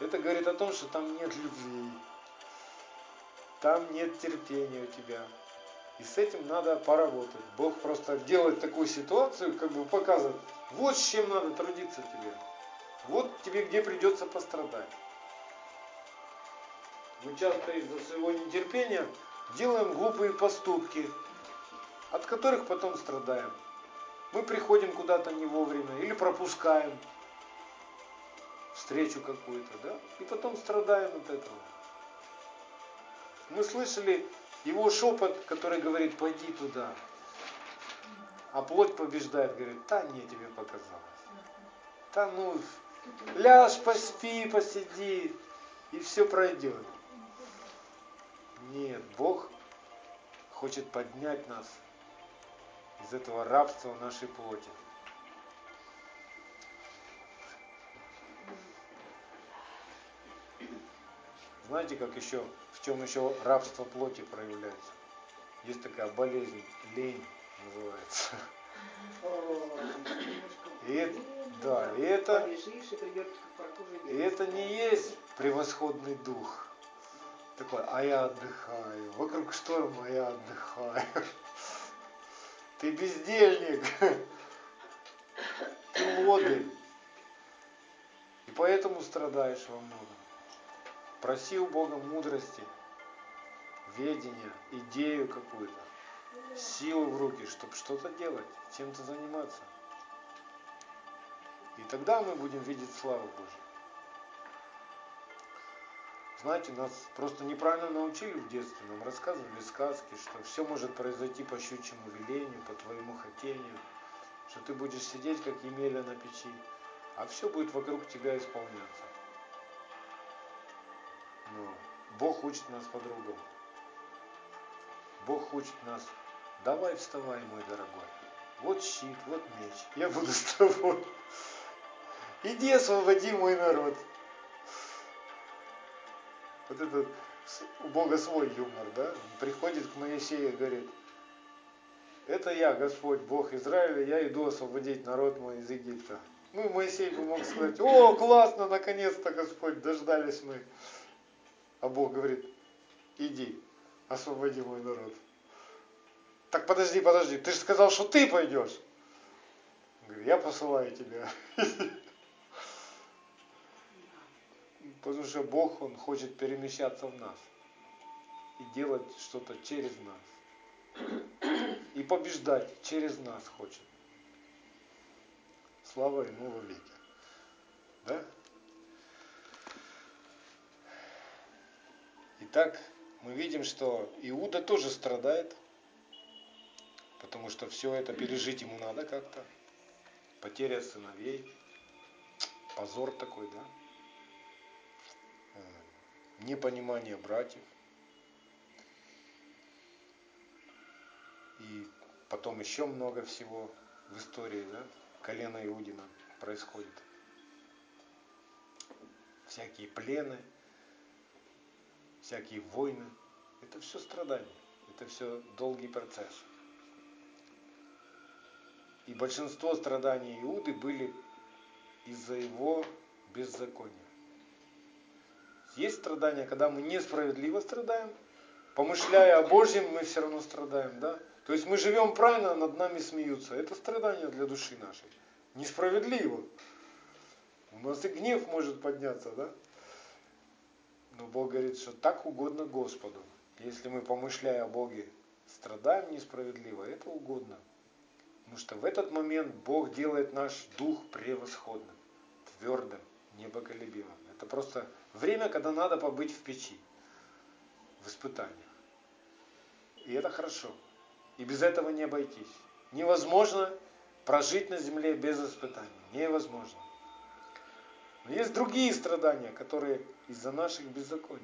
это говорит о том, что там нет любви. Там нет терпения у тебя. И с этим надо поработать. Бог просто делает такую ситуацию, как бы показывает, вот с чем надо трудиться тебе. Вот тебе где придется пострадать. Мы часто из-за своего нетерпения делаем глупые поступки, от которых потом страдаем. Мы приходим куда-то не вовремя или пропускаем встречу какую-то, да, и потом страдаем от этого. Мы слышали его шепот, который говорит, пойди туда. А плоть побеждает, говорит, да не, тебе показалось. Да ну, ляжь, поспи, посиди, и все пройдет. Нет, Бог хочет поднять нас из этого рабства нашей плоти. Знаете, как еще, в чем еще рабство плоти проявляется? Есть такая болезнь, лень называется. И это- да, и это-
и
это не есть превосходный дух. Такой, а я отдыхаю. Вокруг шторма, а я отдыхаю. Ты бездельник. Ты лодырь. И поэтому страдаешь во многом. Проси у Бога мудрости, ведения, идею какую-то, силу в руки, чтобы что-то делать, чем-то заниматься. И тогда мы будем видеть славу Божью. Знаете, нас просто неправильно научили в детстве, нам рассказывали сказки, что все может произойти по щучьему велению, по твоему хотению, что ты будешь сидеть, как Емеля на печи, а все будет вокруг тебя исполняться. Но Бог учит нас по-другому. Бог учит нас, давай вставай, мой дорогой. Вот щит, вот меч, я буду с тобой. Иди освободи мой народ. Вот этот у Бога свой юмор, да? Он приходит к Моисею и говорит, это я, Господь, Бог Израиля, я иду освободить народ мой из Египта. Ну, Моисей бы мог сказать, о, классно, наконец-то, Господь, дождались мы. А Бог говорит, иди, освободи мой народ. Так подожди, подожди, ты же сказал, что ты пойдешь. Говорит, я посылаю тебя. Потому что Бог, Он хочет перемещаться в нас и делать что-то через нас. И побеждать через нас хочет. Слава Ему во веки. Да? Итак, мы видим, что Иуда тоже страдает, потому что все это пережить ему надо как-то. Потеря сыновей, позор такой, да? Непонимание братьев. И потом еще много всего в истории, да, колена Иудина происходит. Всякие плены, всякие войны. Это все страдания, это все долгий процесс. И большинство страданий Иуды были из-за его беззакония. Есть страдания, когда мы несправедливо страдаем, помышляя о Божьем, мы все равно страдаем, да? То есть мы живем правильно, над нами смеются. Это страдание для души нашей. Несправедливо. У нас и гнев может подняться, да? Но Бог говорит, что так угодно Господу. Если мы, помышляя о Боге, страдаем несправедливо, это угодно. Потому что в этот момент Бог делает наш дух превосходным, твердым, непоколебимым. Это просто время, когда надо побыть в печи, в испытаниях. И это хорошо. И без этого не обойтись. Невозможно прожить на земле без испытаний. Невозможно. Но есть другие страдания, которые из-за наших беззаконий.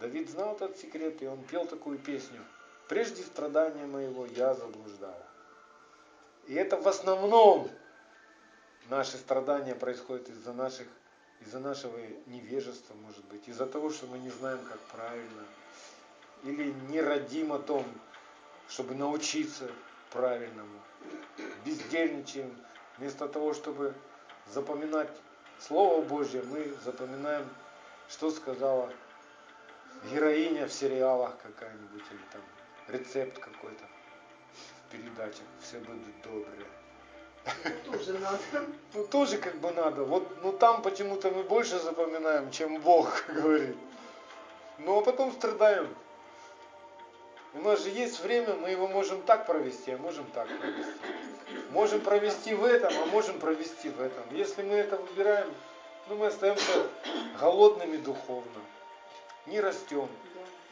Давид знал этот секрет, и он пел такую песню. Прежде страдания моего я заблуждал. И это в основном наши страдания происходят из-за наших из-за нашего невежества, может быть, из-за того, что мы не знаем, как правильно, или не родим о том, чтобы научиться правильному, бездельничаем, вместо того, чтобы запоминать Слово Божье, мы запоминаем, что сказала героиня в сериалах какая-нибудь, или там рецепт какой-то в передачах, все будут добрые.
Тоже надо.
Ну тоже как бы надо. Вот, ну там почему-то мы больше запоминаем, чем Бог говорит. Ну а потом страдаем. У нас же есть время, мы его можем так провести, а можем так провести. Можем провести в этом, а можем провести в этом. Если мы это выбираем, ну мы остаемся голодными духовно, не растем,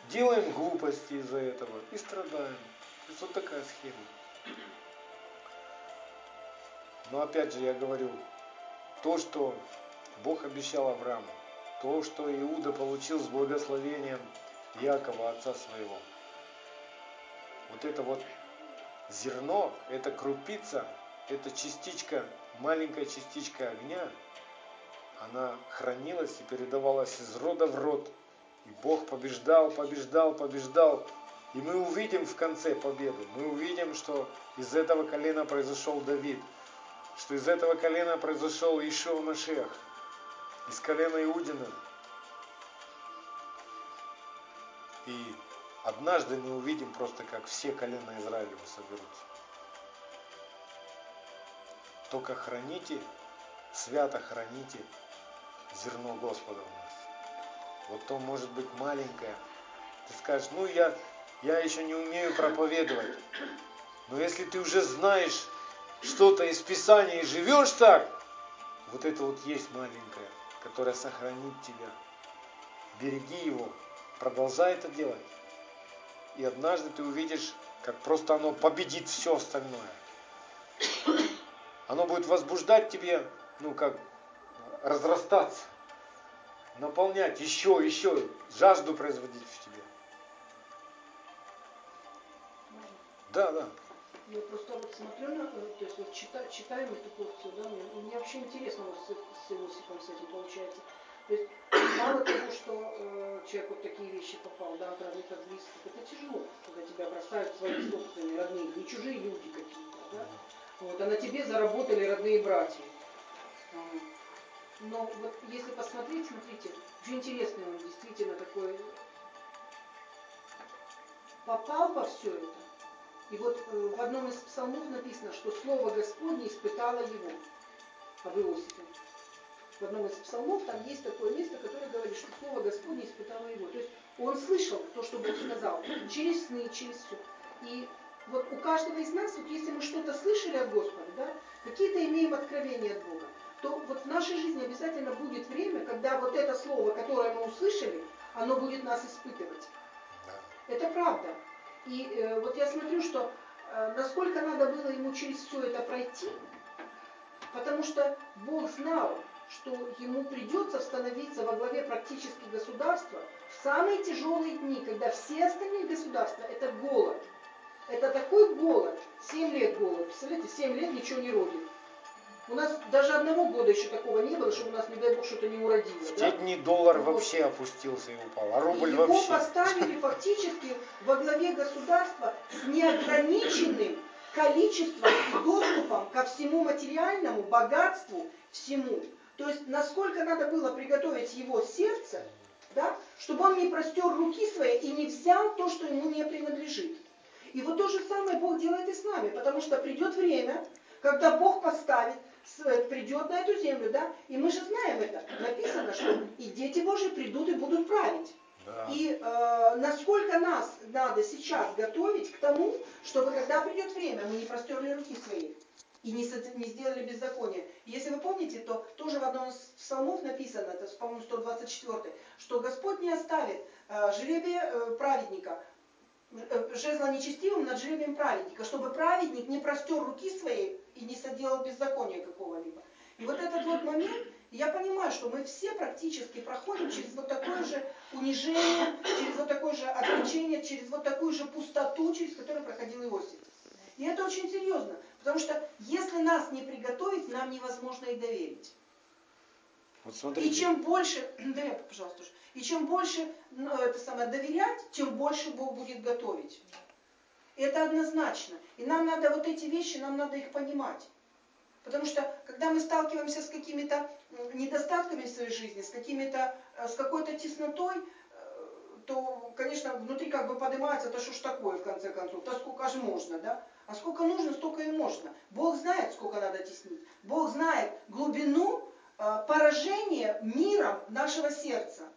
делаем глупости из-за этого и страдаем. То есть вот такая схема. Но опять же я говорю, то, что Бог обещал Аврааму, то, что Иуда получил с благословением Якова, отца своего, вот это вот зерно, это крупица, это частичка, маленькая частичка огня, она хранилась и передавалась из рода в род. И Бог побеждал, побеждал, побеждал. И мы увидим в конце победу. Мы увидим, что из этого колена произошел Давид – что из этого колена произошел Ишуа Машех, из колена Иудина. И однажды мы увидим просто, как все колена Израилева соберутся. Только храните, свято храните зерно Господа в нас. Вот то может быть маленькое. Ты скажешь, ну я, я еще не умею проповедовать. Но если ты уже знаешь что-то из Писания и живешь так, вот это вот есть маленькое, которое сохранит тебя. береги его, продолжай это делать. И однажды ты увидишь, как просто оно победит все остальное. Оно будет возбуждать тебе, ну как, разрастаться, наполнять еще, еще, жажду производить в тебе. Да, да.
Я просто вот смотрю на, э, то есть вот читаю, читаем эту порцию, да, мне, мне вообще интересно вот с, с Иосифом с этим получается. То есть мало того, что э, человек вот такие вещи попал, да, от родных, близких, это тяжело, когда тебя бросают свои собственные родные, не чужие люди какие-то, да. Вот, а на тебе заработали родные братья. Но вот если посмотреть, смотрите, очень интересный он действительно такой попал по все это. И вот э, в одном из псалмов написано, что Слово Господне испытало его, об Иосифе. В одном из псалмов там есть такое место, которое говорит, что Слово Господне испытало его. То есть он слышал то, что Бог сказал, через сны, через все. И вот у каждого из нас, вот если мы что-то слышали от Господа, да, какие-то имеем откровения от Бога, то вот в нашей жизни обязательно будет время, когда вот это слово, которое мы услышали, оно будет нас испытывать. Это правда. И э, вот я смотрю, что э, насколько надо было ему через все это пройти, потому что Бог знал, что ему придется становиться во главе практически государства в самые тяжелые дни, когда все остальные государства – это голод. Это такой голод, 7 лет голод, представляете, 7 лет ничего не родит. У нас даже одного года еще такого не было, чтобы у нас, не дай бог, что-то не уродило. В
да? те дни доллар вот. вообще опустился и упал, а рубль
и
его
вообще. Его поставили фактически во главе государства с неограниченным количеством и доступом ко всему материальному, богатству, всему. То есть, насколько надо было приготовить его сердце, да, чтобы он не простер руки свои и не взял то, что ему не принадлежит. И вот то же самое Бог делает и с нами, потому что придет время, когда Бог поставит придет на эту землю, да? И мы же знаем это. Написано, что и дети Божьи придут и будут править. Да. И э, насколько нас надо сейчас готовить к тому, чтобы когда придет время, мы не простерли руки свои и не, не сделали беззаконие. Если вы помните, то тоже в одном из псалмов написано, это, по-моему, 124, что Господь не оставит э, жребие э, праведника, э, жезла нечестивым над жребием праведника, чтобы праведник не простер руки своей и не соделал беззакония какого-либо. И вот этот вот момент, я понимаю, что мы все практически проходим через вот такое же унижение, через вот такое же отречение, через вот такую же пустоту, через которую проходил Иосиф. И это очень серьезно, потому что если нас не приготовить, нам невозможно и доверить. Вот смотрите. И чем больше, да, пожалуйста, и чем больше ну, это самое доверять, тем больше Бог будет готовить. Это однозначно. И нам надо вот эти вещи, нам надо их понимать. Потому что, когда мы сталкиваемся с какими-то недостатками в своей жизни, с, какими-то, э, с какой-то теснотой, э, то, конечно, внутри как бы поднимается, да что ж такое, в конце концов, да сколько же можно, да? А сколько нужно, столько и можно. Бог знает, сколько надо теснить. Бог знает глубину э, поражения миром нашего сердца.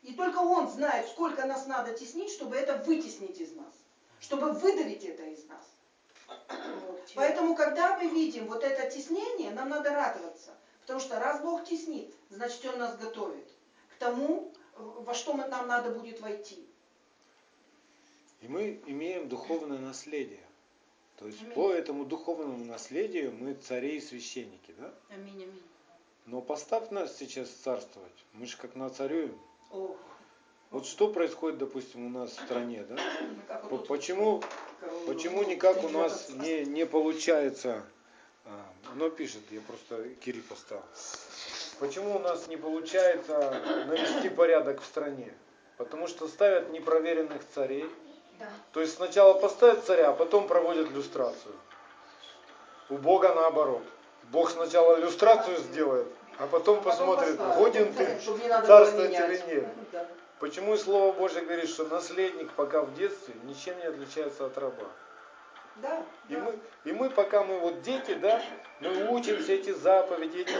И только Он знает, сколько нас надо теснить, чтобы это вытеснить из нас чтобы выдавить это из нас. Поэтому, когда мы видим вот это теснение, нам надо радоваться. Потому что раз Бог теснит, значит Он нас готовит к тому, во что нам надо будет войти.
И мы имеем духовное наследие. То есть аминь. по этому духовному наследию мы цари и священники, да?
Аминь, аминь.
Но поставь нас сейчас царствовать. Мы же как нацарюем. Ох. Вот что происходит, допустим, у нас в стране, да? Почему, почему никак у нас не, не получается, а, оно пишет, я просто Кири поставил. Почему у нас не получается навести порядок в стране? Потому что ставят непроверенных царей. То есть сначала поставят царя, а потом проводят люстрацию. У Бога наоборот. Бог сначала люстрацию сделает, а потом, а потом посмотрит, годен ты царствовать или нет. Почему и Слово Божье говорит, что наследник пока в детстве ничем не отличается от раба?
Да,
и,
да.
Мы, и мы, пока мы вот дети, да, мы учимся эти заповеди, эти,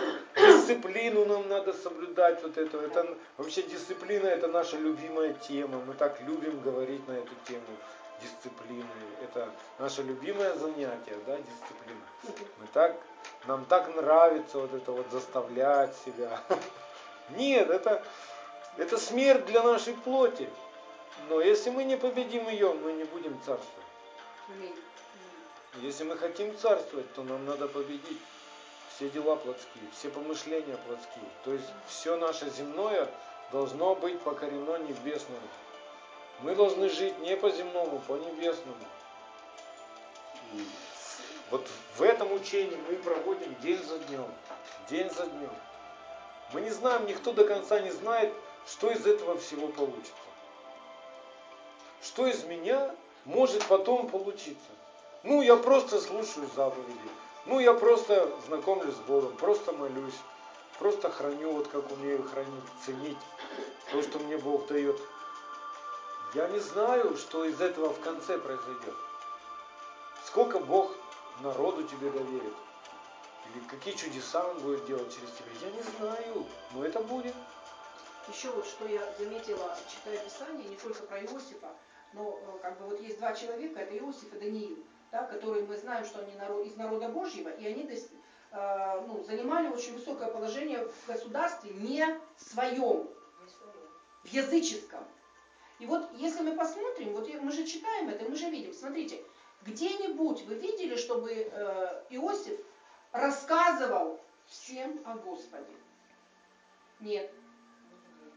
дисциплину нам надо соблюдать, вот это, это вообще дисциплина это наша любимая тема, мы так любим говорить на эту тему дисциплины, это наше любимое занятие, да, дисциплина. Мы так, нам так нравится вот это вот заставлять себя. Нет, это, Это смерть для нашей плоти. Но если мы не победим ее, мы не будем царствовать. Если мы хотим царствовать, то нам надо победить все дела плотские, все помышления плотские. То есть все наше земное должно быть покорено небесному. Мы должны жить не по земному, по небесному. И вот в этом учении мы проводим день за днем, день за днем. Мы не знаем, никто до конца не знает, что из этого всего получится. Что из меня может потом получиться. Ну, я просто слушаю заповеди. Ну, я просто знакомлюсь с Богом, просто молюсь, просто храню, вот как умею хранить, ценить то, что мне Бог дает. Я не знаю, что из этого в конце произойдет. Сколько Бог народу тебе доверит. Или какие чудеса Он будет делать через тебя. Я не знаю, но это будет.
Еще вот что я заметила, читая Писание, не только про Иосифа, но э, как бы вот есть два человека, это Иосиф и Даниил, да, которые мы знаем, что они народ, из народа Божьего, и они э, ну, занимали очень высокое положение в государстве не своем, в языческом. И вот если мы посмотрим, вот мы же читаем это, мы же видим, смотрите, где-нибудь вы видели, чтобы э, Иосиф рассказывал всем о Господе? Нет.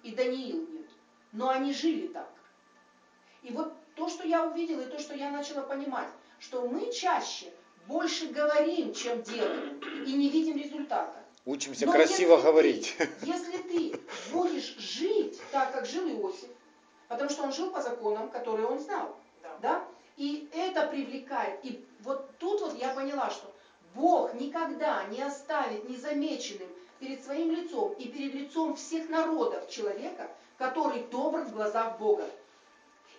И Даниил нет. Но они жили так. И вот то, что я увидела, и то, что я начала понимать, что мы чаще больше говорим, чем делаем, и не видим результата.
Учимся Но красиво
если
говорить.
Ты, если ты будешь жить так, как жил Иосиф, потому что он жил по законам, которые он знал, да. да? И это привлекает. И вот тут вот я поняла, что Бог никогда не оставит незамеченным перед своим лицом и перед лицом всех народов человека, который добр в глазах Бога.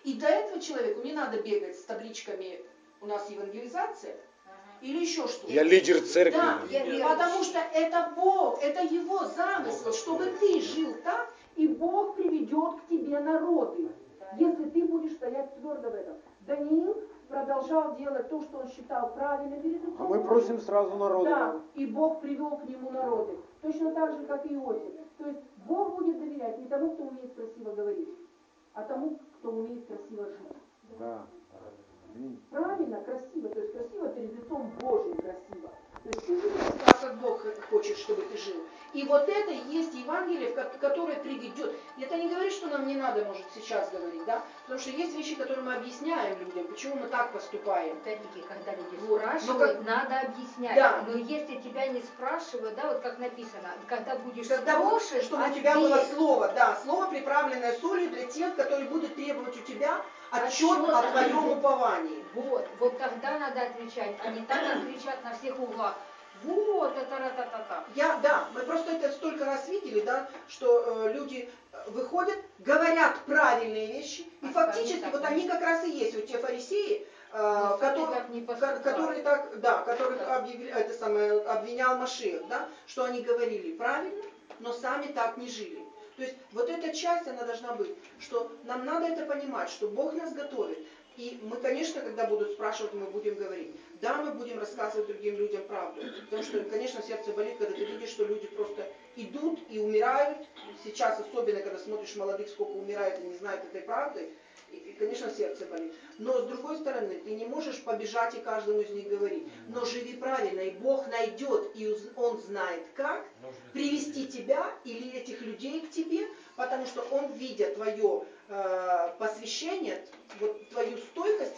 И до этого человеку не надо бегать с табличками «У нас евангелизация», или еще что-то.
Я лидер церкви.
Да, я, потому что это Бог, это Его замысел, чтобы ты жил так, и Бог приведет к тебе народы, если ты будешь стоять твердо в этом. Даниил продолжал делать то, что он считал правильным лицом
А мы просим сразу народа.
Да, и Бог привел к нему народы. Точно так же, как и Иосиф. То есть Бог будет доверять не тому, кто умеет красиво говорить, а тому, кто умеет красиво жить.
Да.
Правильно, красиво. То есть красиво перед лицом Божьим красиво. То есть ты видишь так, как Бог хочет, чтобы ты жил. И вот это и есть Евангелие, которое приведет. Это не говорит, что нам не надо, может, сейчас говорить, да? Потому что есть вещи, которые мы объясняем людям, почему мы так поступаем.
Опять-таки, когда люди спрашивают, как... надо объяснять. Да. Но если тебя не спрашивают, да, вот как написано, когда будешь
когда спрашивать, чтобы ответь. у тебя было слово, да, слово, приправленное солью для тех, которые будут требовать у тебя отчет, отчет о твоем уповании.
Вот, вот тогда надо отвечать, а не так, кричат на всех углах. Вот, это ра та та та
Я, да, мы просто это столько раз видели, да, что э, люди выходят, говорят правильные вещи, и а фактически вот они как раз и есть, вот те фарисеи, э, которые, так которые так, да, которых да. Объявили, это самое, обвинял Машех, да, что они говорили правильно, но сами так не жили. То есть вот эта часть, она должна быть, что нам надо это понимать, что Бог нас готовит. И мы, конечно, когда будут спрашивать, мы будем говорить. Да, мы будем рассказывать другим людям правду. Потому что, конечно, сердце болит, когда ты видишь, что люди просто идут и умирают. Сейчас, особенно, когда смотришь молодых, сколько умирает и не знают этой правды. И, конечно, сердце болит. Но с другой стороны, ты не можешь побежать и каждому из них говорить. Но живи правильно, и Бог найдет, и Он знает как привести тебя или этих людей к тебе, потому что Он, видя твое э, посвящение, вот твою стойкость,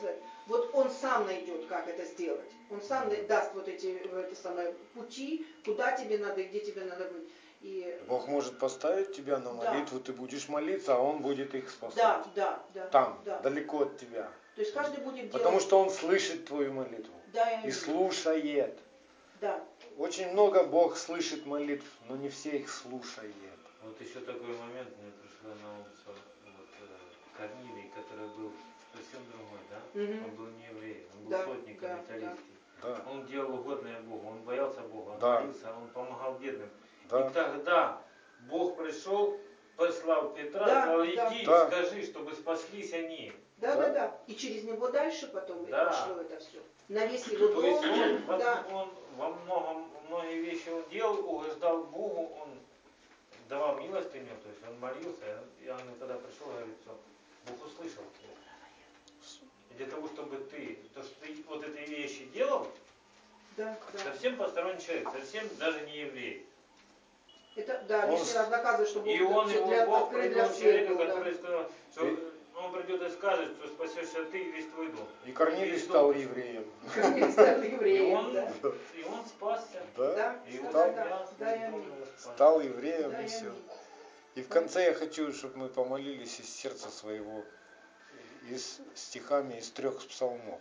вот Он сам найдет, как это сделать. Он сам даст вот эти это самое, пути, куда тебе надо и где тебе надо быть. И...
Бог может поставить тебя на молитву, да. ты будешь молиться, а Он будет их спасать.
Да, да, да.
Там,
да.
далеко от тебя.
То есть каждый будет
Потому что Он слышит твою молитву.
Да,
и слушает.
Да.
Очень много Бог слышит молитв, но не все их слушает.
Вот еще такой момент мне пришло на ум, вот, э, Корнилий, который был совсем другой, да? Угу. Он был не еврей, он был да, сотником да, италийским.
Да.
Он делал угодное Богу, он боялся Бога, он
да.
молился, он помогал бедным.
Да.
И тогда Бог пришел, послал Петра,
да,
сказал, иди,
да.
скажи, чтобы спаслись они.
Да, да, да, И через него дальше потом
да.
пошло это все. На весь его
То
дом.
есть он,
да.
он во многом, многие вещи он делал, угождал Богу, он давал милостыню, то есть он молился, и он тогда пришел и говорит, все, Бог услышал тебя. И для того, чтобы ты, то, что ты вот эти вещи делал,
да, да.
совсем посторонний человек, совсем даже не еврей.
Это, да, он, лишний раз доказывает, что Бог
и он его
для,
Бог
для
человека, был, который сказал, что и... он придет и скажет, что спасешься ты и весь твой дом.
И Корнилий стал дом. евреем.
Корнилий стал евреем,
и он, да. И он спасся.
Да,
да
и
стал,
стал,
да, да,
стал евреем да, и все. И в конце я хочу, чтобы мы помолились из сердца своего, из стихами из трех псалмов.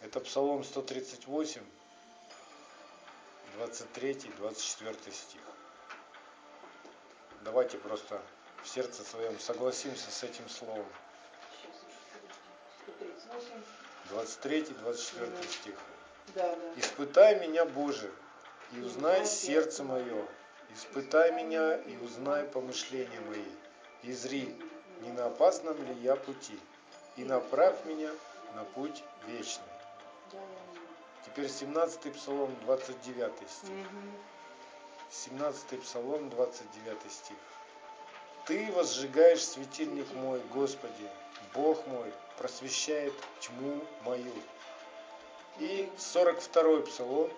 Это Псалом 138, 23, 24 стих. Давайте просто в сердце своем согласимся с этим словом. 23, 24 стих. Испытай меня, Боже, и узнай сердце мое. Испытай меня и узнай помышления мои. И зри, не на опасном ли я пути, и направь меня на путь вечный. Теперь 17 псалом, 29 стих. 17 Псалом, 29 стих. Ты возжигаешь светильник мой, Господи, Бог мой, просвещает тьму мою. И 42 Псалом,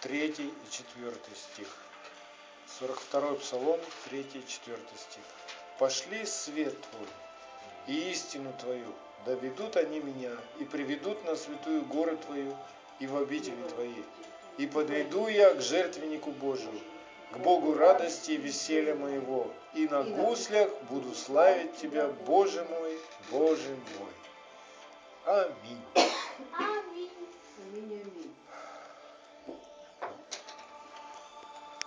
3 и 4 стих. 42 Псалом, 3 и 4 стих. Пошли свет Твой и истину Твою, да ведут они меня и приведут на святую горы Твою и в обители Твои, и подойду я к жертвеннику Божию, к Богу радости и веселья моего, и на гуслях буду славить Тебя, Боже мой, Боже мой. Аминь.